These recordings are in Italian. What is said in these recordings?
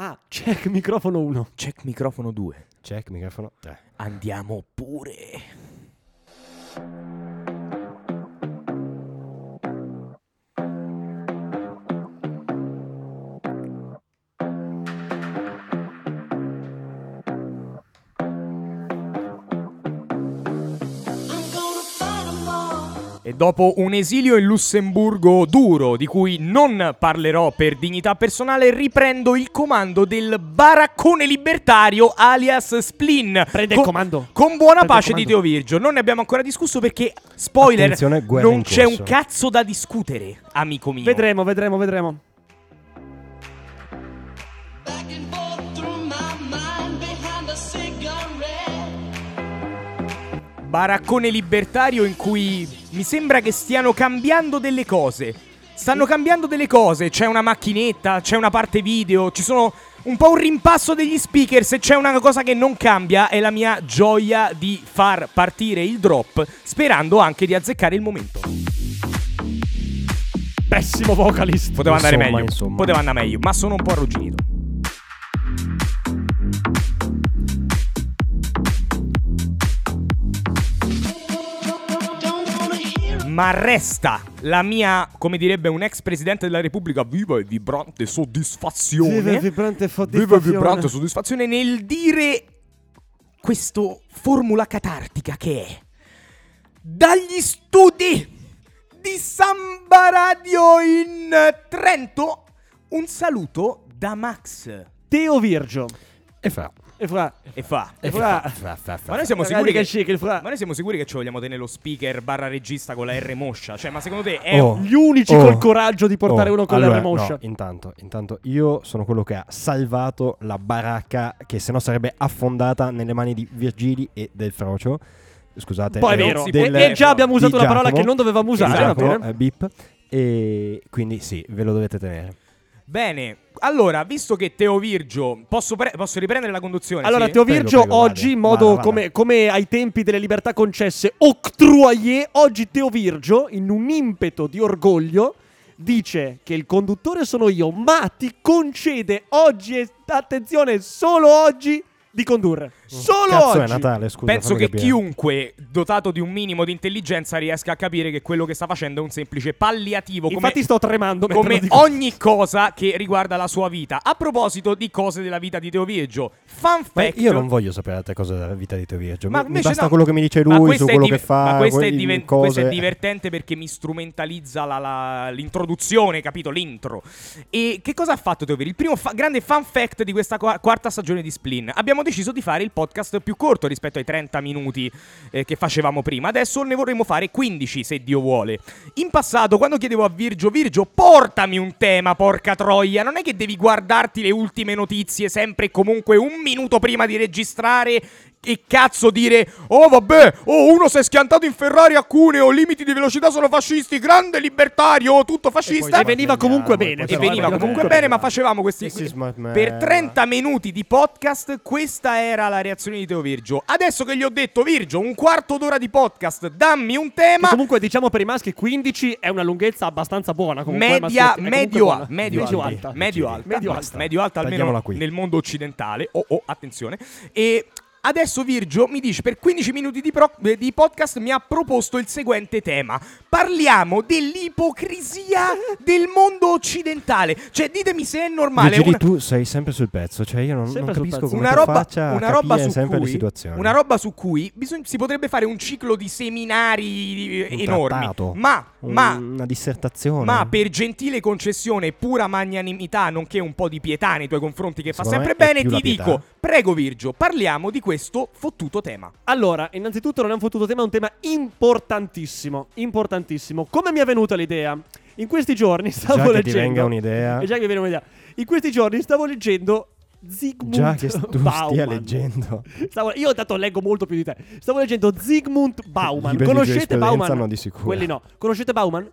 Ah, check microfono 1. Check microfono 2. Check, microfono 3. Andiamo pure. Dopo un esilio in Lussemburgo duro, di cui non parlerò per dignità personale, riprendo il comando del baraccone libertario alias Splin. Prende Con- il comando. Con buona Prende pace di. Teo Virgio. Non ne abbiamo ancora discusso perché, spoiler, non c'è un cazzo da discutere, amico mio. Vedremo, vedremo, vedremo. Baraccone libertario in cui mi sembra che stiano cambiando delle cose. Stanno cambiando delle cose, c'è una macchinetta, c'è una parte video, ci sono un po' un rimpasso degli speaker, se c'è una cosa che non cambia è la mia gioia di far partire il drop, sperando anche di azzeccare il momento. Pessimo vocalist. Poteva andare Insomma, meglio, insomma. poteva andare meglio, ma sono un po' arrugginito. Ma resta la mia, come direbbe un ex presidente della Repubblica, viva e vibrante soddisfazione. Viva e vibrante Viva e soddisfazione. vibrante soddisfazione nel dire questo formula catartica che è dagli studi di Samba Radio in Trento un saluto da Max Teo Virgio. E fra. E fra. e fa E fra. Fra, fra, fra. ma noi siamo sicuri che che chic, il fra. ma noi siamo sicuri che ci vogliamo tenere lo speaker barra regista con la R moscia cioè ma secondo te è Oh. Gli unici Oh. col coraggio di portare Oh, uno con allora, l'R moscia. no, intanto, intanto io sono quello che ha salvato la baracca che se no sarebbe affondata nelle mani di Virgili e del Frocio. Scusate. Poi è eh, vero. del- e già abbiamo usato una parola che non dovevamo usare. bene? eh, beep. E quindi sì, ve lo dovete tenere. Bene, allora, visto che Teo Virgio, posso, pre- posso riprendere la conduzione? Allora, sì? Teo Prego, Virgio prego, oggi, vada. in modo Vada, vada. Come, come ai tempi delle libertà concesse, octroyé, oggi Teo Virgio, in un impeto di orgoglio, dice che il conduttore sono io, ma ti concede oggi, attenzione, solo oggi, di condurre. Solo Cazzo oggi. è Natale, scusa. Penso che capire. chiunque dotato di un minimo di intelligenza riesca a capire che quello che sta facendo è un semplice palliativo come, Infatti sto tremando come ogni cosa che riguarda la sua vita. A proposito di cose della vita di Teo Virgio, fun Ma fact. io non voglio sapere altre cose della vita di Teo Virgio. Ma Mi- basta no. quello che mi dice lui questo su è quello div- che fa. Ma questo è, diven- questo è divertente perché mi strumentalizza la- la- l'introduzione, capito? L'intro. E che cosa ha fatto Teo Virgio? Il primo fa- grande fun fact di questa qua- quarta stagione di Splin. Abbiamo deciso di fare il podcast più corto rispetto ai 30 minuti eh, che facevamo prima. Adesso ne vorremmo fare 15 se Dio vuole. In passato, quando chiedevo a Virgio, Virgio, portami un tema, porca troia. Non è che devi guardarti le ultime notizie sempre e comunque un minuto prima di registrare e cazzo dire Oh vabbè, oh uno si è schiantato in Ferrari a Cuneo, limiti di velocità sono fascisti, grande libertario, oh, tutto fascista. E veniva comunque bene, E veniva comunque bene, ma facevamo questi. Per 30 minuti di podcast, questa era la reazione di Teo Virgio. Adesso che gli ho detto, Virgio, un quarto d'ora di podcast, dammi un Che tema. comunque diciamo per i maschi 15 è una lunghezza abbastanza buona. Comunque, Media, medio, a- medio, Medio alta, alta. medio alta, Medio alta. medio alta almeno nel mondo occidentale. Oh, oh, attenzione. E adesso Virgio mi dice per 15 minuti di, pro- eh, di podcast mi ha proposto il seguente tema. Parliamo dell'ipocrisia del mondo occidentale. Cioè, ditemi se è normale. Virgili, una- tu sei sempre sul pezzo. Cioè, io non, non Sempre capisco come una tu roba, faccia una roba su sempre le cui, situazioni. una roba su cui bisogna- si potrebbe fare un ciclo di seminari Un enormi. trattato. Ma, Un- ma, una dissertazione. ma per gentile concessione e pura magnanimità, nonché un po' di pietà nei tuoi confronti, che fa Secondo sempre me è bene, ti dico, prego Virgio, parliamo di questo fottuto tema. Allora, innanzitutto non è un fottuto tema, è un tema importantissimo, importantissimo. Come mi è venuta l'idea? In questi giorni stavo Già che leggendo... ti venga un'idea. Già che viene un'idea. In questi giorni stavo leggendo Zygmunt Già che tu Bauman. stia leggendo. Stavo- io tanto leggo molto più di te. Stavo leggendo Zygmunt Bauman. Conoscete Bauman? no, di sicuro. Quelli no. Conoscete Bauman?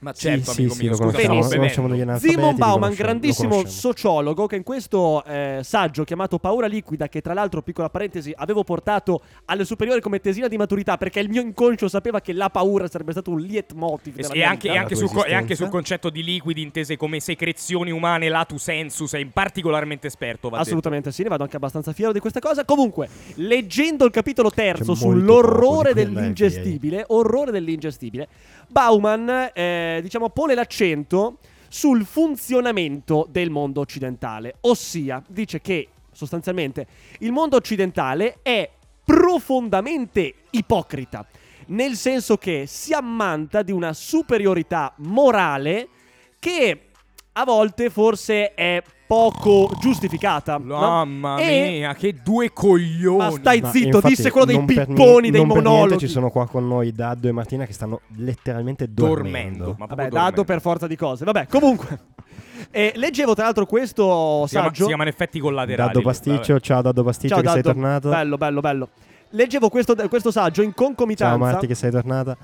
Ma Sì, certo, sì, amico sì, mio, lo scusa, Simon Bauman, grandissimo sociologo, che in questo eh, saggio chiamato Paura liquida, che tra l'altro, piccola parentesi, avevo portato alle superiori come tesina di maturità, perché il mio inconscio sapeva che la paura sarebbe stato un leitmotiv E, della e mia anche, e anche sul, e anche sul concetto di liquidi intese come secrezioni umane, lato sensu, sei particolarmente esperto. Va detto. Assolutamente sì, ne vado anche abbastanza fiero di questa cosa. Comunque, leggendo il capitolo terzo C'è sull'orrore dell'ingestibile, orrore dell'ingestibile, Bauman, eh, diciamo, pone l'accento sul funzionamento del mondo occidentale. Ossia, dice che sostanzialmente il mondo occidentale è profondamente ipocrita. Nel senso che si ammanta di una superiorità morale che a volte forse è poco giustificata. no? Mamma E- mia, che due coglioni. Ma stai Ma zitto, disse quello dei pipponi, niente- dei non monologhi. ci sono qua con noi Daddo e Martina che stanno letteralmente dormendo. dormendo. Ma Vabbè, dormendo. per forza di cose. Vabbè, comunque. Eh, leggevo tra l'altro questo Si, chiama- saggio. si chiamano effetti collaterali. Daddo Pasticcio, ciao Daddo Pasticcio Ciao, che sei Daddo. tornato. Bello, bello, bello. Leggevo questo, questo saggio in Ciao concomitanza. Marti che sei tornata.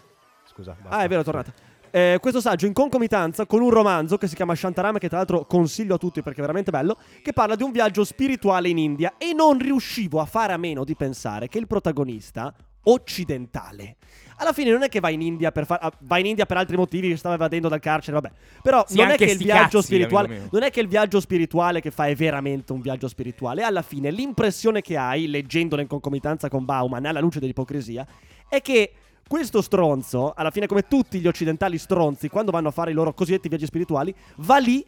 Scusa. basta. Ah, è vero, è tornata. Eh, questo saggio in concomitanza con un romanzo che si chiama Shantaram, che tra l'altro consiglio a tutti perché è veramente bello, che parla di un viaggio spirituale in India e non riuscivo a fare a meno di pensare che il protagonista occidentale alla fine non è che va in India per far- ah, va in India per altri motivi che stava evadendo dal carcere, vabbè. Però Sì, non è che il viaggio cazzi, spirituale non è che il viaggio spirituale che fa è veramente un viaggio spirituale. Alla fine l'impressione che hai leggendolo in concomitanza con Bauman alla luce dell'ipocrisia è che questo stronzo, alla fine come tutti gli occidentali stronzi, quando vanno a fare i loro cosiddetti viaggi spirituali, va lì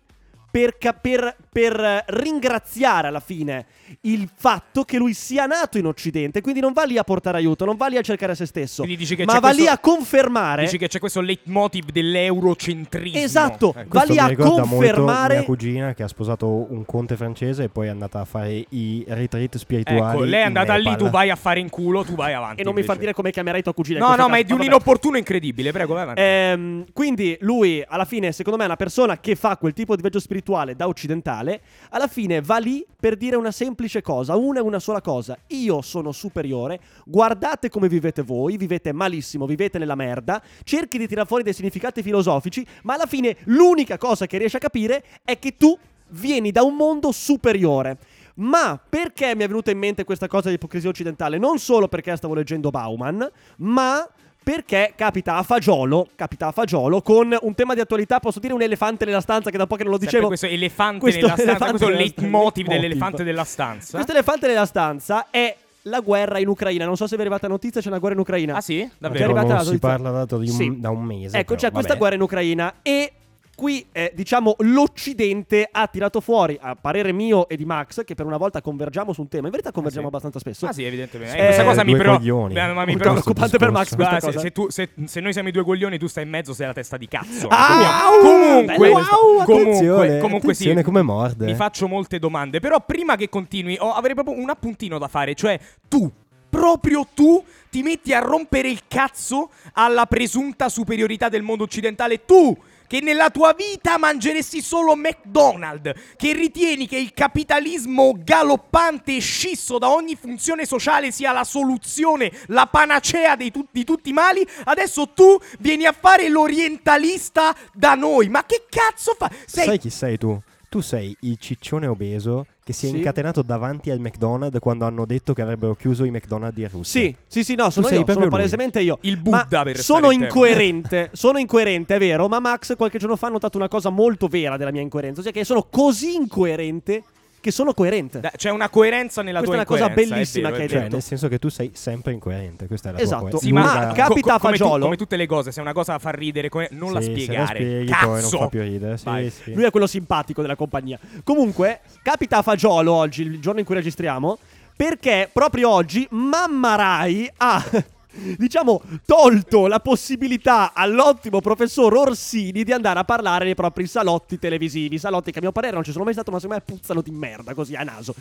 per, per- per, eh, ringraziare alla fine il fatto che lui sia nato in Occidente, quindi non va lì a portare aiuto, non va lì a cercare se stesso, ma va questo- lì a confermare... Dici che c'è questo leitmotiv dell'eurocentrismo. Esatto. Ecco. Va lì mi a confermare- mia cugina che ha sposato un conte francese e poi è andata a fare i retreat spirituali. Ecco, lei è andata lì, tu vai a fare in culo, tu vai avanti. E non mi fa invece. dire come chiamerai tua cugina. in No, no, ma è caso, di un vabbè. inopportuno incredibile. Prego, vai avanti. Ehm, quindi lui, alla fine, secondo me, è una persona che fa quel tipo di viaggio spirituale da occidentale. Alla fine va lì per dire una semplice cosa, una e una sola cosa. Io sono superiore, guardate come vivete voi, vivete malissimo, vivete nella merda, cerchi di tirare fuori dei significati filosofici, ma alla fine l'unica cosa che riesci a capire è che tu vieni da un mondo superiore. Ma perché mi è venuta in mente questa cosa di ipocrisia occidentale? Non solo perché stavo leggendo Bauman, ma perché capita a fagiolo, capita a fagiolo con un tema di attualità, posso dire un elefante nella stanza che da un po' che non lo Sempre dicevo. questo elefante Questo nella stanza, elefante questo è il nella stanza. leitmotiv dell'elefante della stanza. Questo elefante nella stanza è la guerra in Ucraina. Non so se vi è arrivata la notizia, c'è una guerra in Ucraina. Ah sì? Davvero? arrivata non la si parla dato di un- Sì. da un mese. Ecco, però, c'è questa vabbè. guerra in Ucraina e qui, eh, diciamo, l'Occidente ha tirato fuori, a parere mio e di Max, che per una volta convergiamo su un tema. In verità convergiamo sì. abbastanza spesso. Ah sì, evidentemente. Eh, questa cosa mi. Beh, ma mi preoccupante per Max Guarda, questa se, cosa. se tu- se- se noi siamo i due coglioni, tu stai in mezzo, sei la testa di cazzo. Ah, comunque, bello comunque, questo. comunque, attenzione, comunque sì, attenzione come morde. Mi faccio molte domande, però prima che continui, ho- avrei proprio un appuntino da fare, cioè tu, proprio tu, ti metti a rompere il cazzo alla presunta superiorità del mondo occidentale, tu! Che nella tua vita mangeresti solo McDonald's, che ritieni che il capitalismo galoppante e scisso da ogni funzione sociale sia la soluzione, la panacea tu- di tutti i mali, adesso tu vieni a fare l'orientalista da noi. Ma che cazzo fa? Sei Sai chi sei tu? Tu sei il ciccione obeso che si è Sì. incatenato davanti al McDonald's quando hanno detto che avrebbero chiuso i McDonald's in Russia. Sì, sì, sì, no, sono io, sono palesemente io. Il Buddha, per sono incoerente, sono incoerente, è vero, ma Max qualche giorno fa ha notato una cosa molto vera della mia incoerenza, ossia che sono così incoerente che sono coerente. Da- C'è una coerenza nella Questa tua è una cosa bellissima vero, che hai. Cioè, nel senso che tu sei sempre incoerente. Questa è la Esatto. tua Sì, Ma capita a come, tu- fagiolo? come tutte le cose, se una cosa fa ridere, come- non la Sì, se spiegare. spieghi Cazzo! poi non fa più ridere. Sì, sì. Lui è quello simpatico della compagnia. Comunque, capita a fagiolo oggi, il giorno in cui registriamo, perché proprio oggi Mamma Rai ha. Diciamo, tolto la possibilità all'ottimo professor Orsini di andare a parlare nei propri salotti televisivi. Salotti che a mio parere non ci sono mai stato, ma secondo me puzzano di merda così a naso.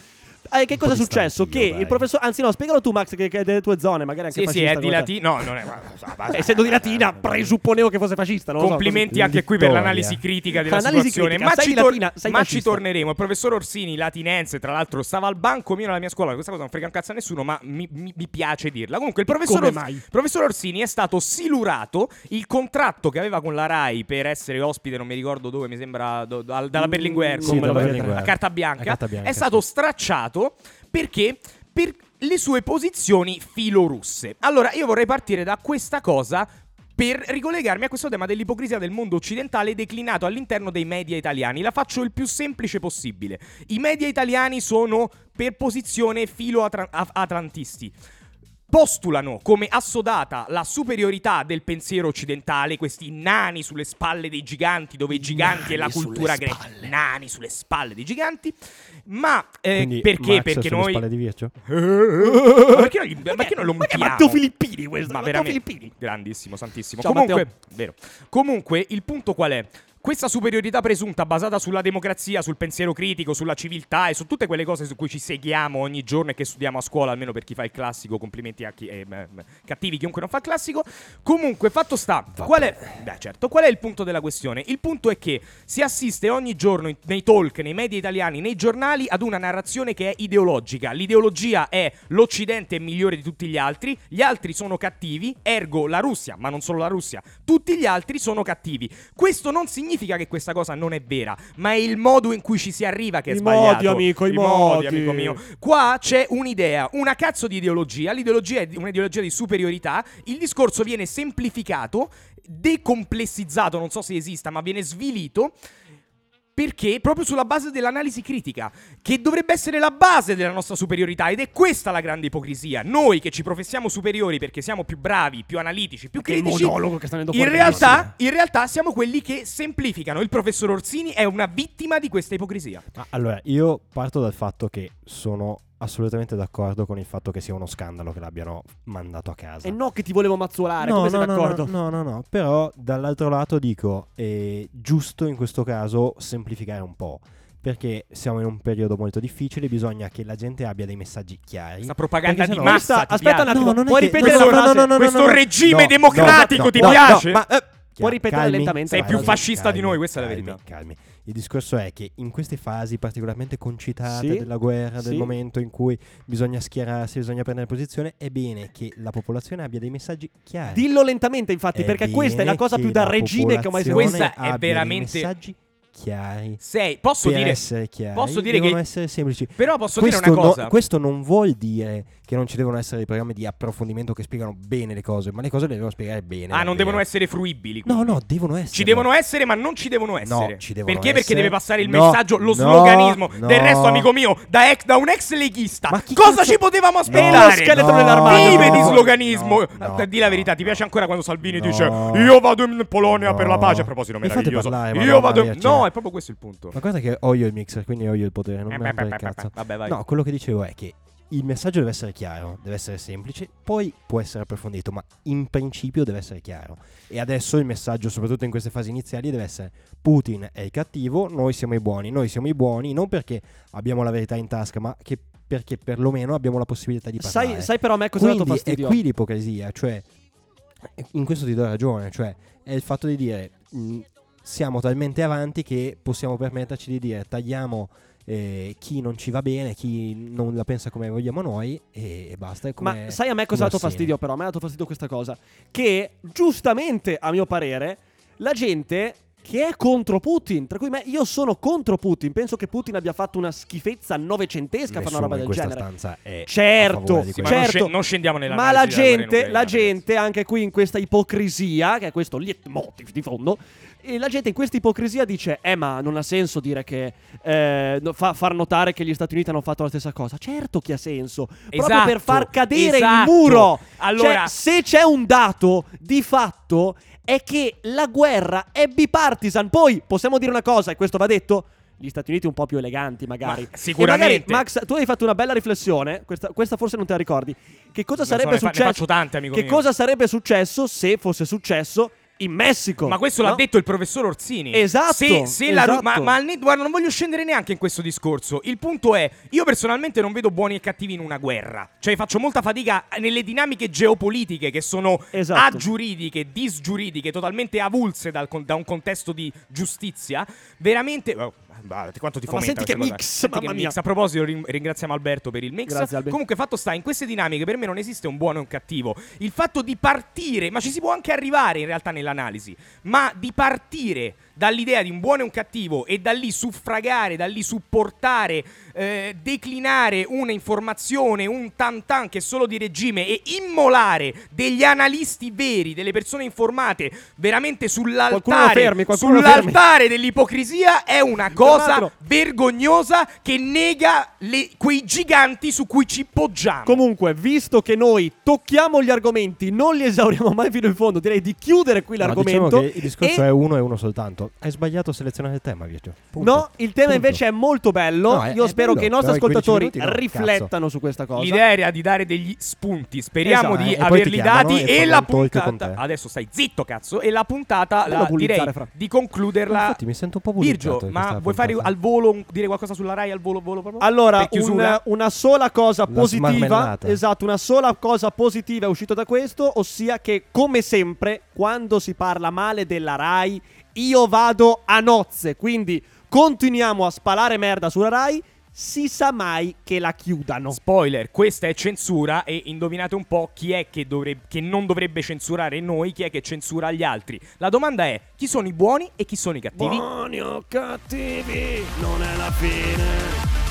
Eh, che cosa è successo? Che dai. il professore. Anzi, no, spiegalo tu, Max, che, che è delle tue zone, magari anche Sì, sì, fascista è di latino. No, non è. Eh, essendo di Latina, presupponevo che fosse fascista. So, Complimenti così. anche qui per l'analisi critica della Analisi situazione. critica, ma ci, tor- latina, ma ci torneremo. Il professor Orsini, latinense, tra l'altro, stava al banco mio nella mia scuola. Questa cosa non frega un cazzo a nessuno, ma mi, mi- mi piace dirla. Comunque, il professor, Come Ors- mai? professor Orsini è stato silurato. Il contratto che aveva con la Rai per essere ospite, non mi ricordo dove, mi sembra do- dal- dalla Berlinguer, Mm, sì, dalla lo- Berlinguer. a carta bianca, A carta bianca, è sì. stato stracciato perché per le sue posizioni filorusse. Allora, io vorrei partire da questa cosa per ricollegarmi a questo tema dell'ipocrisia del mondo occidentale declinato all'interno dei media italiani. La faccio il più semplice possibile. I media italiani sono per posizione filo-atlantisti. Postulano come assodata la superiorità del pensiero occidentale, questi nani sulle spalle dei giganti, dove i giganti e la cultura greca. Nani sulle spalle dei giganti. Ma eh, perché? Max perché sulle noi. spalle di Virgio? Ma perché non, gli- ma perché non lo Ma che mutiamo? Matteo Filippini questo? Ma Matteo veramente Filippini. grandissimo, santissimo. Ciao, Comunque, vero. Comunque, il punto qual è? Questa superiorità presunta basata sulla democrazia, sul pensiero critico, sulla civiltà e su tutte quelle cose su cui ci seghiamo ogni giorno e che studiamo a scuola, almeno per chi fa il classico, complimenti a chi eh, beh, beh, cattivi chiunque non fa il classico. Comunque, fatto sta, qual è Beh, certo, qual è il punto della questione? Il punto è che si assiste ogni giorno nei talk, nei media italiani, nei giornali ad una narrazione che è ideologica. L'ideologia è l'Occidente è migliore di tutti gli altri, gli altri sono cattivi, ergo la Russia, ma non solo la Russia, tutti gli altri sono cattivi. Questo non significa che questa cosa non è vera, ma è il modo in cui ci si arriva che è I sbagliato. modi, amico, i modi. amico mio. Qua c'è un'idea, una cazzo di ideologia, l'ideologia è un'ideologia di superiorità, il discorso viene semplificato, decomplessizzato, non so se esista, ma viene svilito. Perché? Proprio sulla base dell'analisi critica, che dovrebbe essere la base della nostra superiorità, ed è questa la grande ipocrisia. Noi che ci professiamo superiori perché siamo più bravi, più analitici, più critici, monologo che sta venendo in realtà, in realtà siamo quelli che semplificano. Il professor Orsini è una vittima di questa ipocrisia. Ma allora, io parto dal fatto che sono assolutamente d'accordo con il fatto che sia uno scandalo che l'abbiano mandato a casa. E no che ti volevo mazzolare, No, come no, sei no, d'accordo? No, no, no, però dall'altro lato dico, è giusto in questo caso semplificare un po', perché siamo in un periodo molto difficile, bisogna che la gente abbia dei messaggi chiari. Questa propaganda di massa. ti Aspetta un attimo, No, non è puoi ripetere no, la no, frase? no, no, no, Questo no, regime no, democratico no, ti no, piace? no, ma, eh, Puoi ripetere calmi. lentamente Sei più fascista di Calmi, noi, questa è la calmi, verità. calmi. Il discorso è che in queste fasi particolarmente concitate Sì, della guerra, del sì. momento in cui bisogna schierarsi, bisogna prendere posizione, è bene che la popolazione abbia dei messaggi chiari. Dillo lentamente, infatti, È perché questa è la cosa più da regime che ho mai sentito. Questa è veramente- messaggi chiari. Sei, posso per dire essere chiari, posso dire devono che- essere semplici. Però posso questo, dire una no- cosa. questo non vuol dire che non ci devono essere dei programmi di approfondimento che spiegano bene le cose, ma le cose le devono spiegare bene. Ah, non davvero. devono essere fruibili. No, quindi. no, devono essere. Ci devono essere, ma non ci devono essere. No, ci devono Perché? Perché essere. deve passare il No, messaggio, lo no, sloganismo. no. Del resto, amico mio, da, ex- da un ex leghista, cosa cazzo- ci potevamo No, aspettare? scheletro nell'armadio. Vive di no, sloganismo. no, no, Di la verità, no, ti piace ancora quando Salvini no. dice Io vado in Polonia per la No. pace. A proposito, meraviglioso. parlare, io vado. mia, No, cioè. è proprio questo il punto. Ma guarda che ho io il mixer, quindi ho io il potere, non Eh, mi beh, beh, beh. Vabbè, vai. No, quello che dicevo è che il messaggio deve essere chiaro, deve essere semplice, poi può essere approfondito, ma in principio deve essere chiaro. E adesso il messaggio, soprattutto in queste fasi iniziali, deve essere Putin è il cattivo, noi siamo i buoni, noi siamo i buoni, non perché abbiamo la verità in tasca, ma che perché perlomeno abbiamo la possibilità di parlare. Sai, sai però a me cosa dato Quindi è fastidio? qui l'ipocrisia, cioè in questo ti do ragione, cioè è il fatto di dire mh, siamo talmente avanti che possiamo permetterci di dire tagliamo eh, chi non ci va bene, chi non la pensa come vogliamo noi e, e basta. Ma sai a me cosa ha dato fastidio però? A me ha dato fastidio questa cosa. Che giustamente, a mio parere, la gente che è contro Putin, tra cui me, io sono contro Putin, penso che Putin abbia fatto una schifezza novecentesca a fare una roba in del questa genere. stanza è a Certo, Sì, questo. ma non certo. non scendiamo nella Ma la gente, la gente anche qui in questa ipocrisia, che è questo leitmotiv di fondo, e la gente in questa ipocrisia dice, eh ma non ha senso dire che, eh, fa- far notare che gli Stati Uniti hanno fatto la stessa cosa. Certo che ha senso, proprio Esatto, per far cadere esatto. il muro. Allora- Cioè, se c'è un dato di fatto è che la guerra è bipartisan. Poi possiamo dire una cosa, e questo va detto. Gli Stati Uniti un po' più eleganti, magari. Ma sicuramente. Magari, Max, tu hai fatto una bella riflessione. Questa, questa forse non te la ricordi. Che cosa Ne so, sarebbe ne fa- ne successo? faccio tante, amico che mio. cosa sarebbe successo se fosse successo in Messico. Ma questo no? l'ha detto il professor Orsini. Esatto, Se, se la esatto. ma, ma al net- guarda, non voglio scendere neanche in questo discorso. Il punto è, io personalmente non vedo buoni e cattivi in una guerra. Cioè faccio molta fatica nelle dinamiche geopolitiche che sono Esatto. agiuridiche, disgiuridiche, totalmente avulse dal da un contesto di giustizia. Veramente... oh, guarda, quanto ti Ma fomenta senti che questa cosa. mix, Senti che mix. A proposito, rin- ringraziamo Alberto per il mix. Grazie, Albe. Comunque, fatto sta, in queste dinamiche per me non esiste un buono e un cattivo. Il fatto di partire, ma ci si può anche arrivare in realtà nell'analisi, ma di partire dall'idea di un buono e un cattivo e da lì suffragare, da lì supportare, eh, declinare una informazione, un tam tam che è solo di regime e immolare degli analisti veri, delle persone informate veramente sull'altare, fermi, sull'altare dell'ipocrisia è una cosa l'altro- vergognosa che nega le- quei giganti su cui ci poggiamo. Comunque, visto che noi tocchiamo gli argomenti, non li esauriamo mai fino in fondo, direi di chiudere qui No, l'argomento. diciamo che il discorso e- è uno e uno soltanto. Hai sbagliato a selezionare il tema, Virgio. Punto. No, il tema Punto. invece è molto bello. No, è- Io è spero bello, che i nostri però i 15 ascoltatori minuti no, riflettano su questa cosa. L'idea era di dare degli spunti. Speriamo Esatto. di Eh, averli dati. e E la puntata. Adesso stai zitto, cazzo. E la puntata la, direi fra. di concluderla. Infatti mi sento un po' Virgio, ma vuoi fare al volo un- dire qualcosa sulla Rai al volo, volo proprio? Allora, un- una sola cosa La positiva, esatto, una sola cosa positiva è uscita da questo, ossia che come sempre, quando si parla male della Rai, io vado a nozze, quindi continuiamo a spalare merda sulla Rai, si sa mai che la chiudano. Spoiler, questa è censura e indovinate un po' chi è che, dovrebbe- che non dovrebbe censurare noi, chi è che censura gli altri. La domanda è chi sono i buoni e chi sono i cattivi? Buoni o cattivi, non è la fine.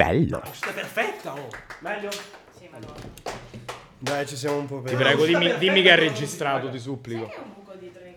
Bello. È perfetta, oh. Meglio? Dai, ci siamo un po' per... Ti prego, dimmi, dimmi che è registrato, ti supplico.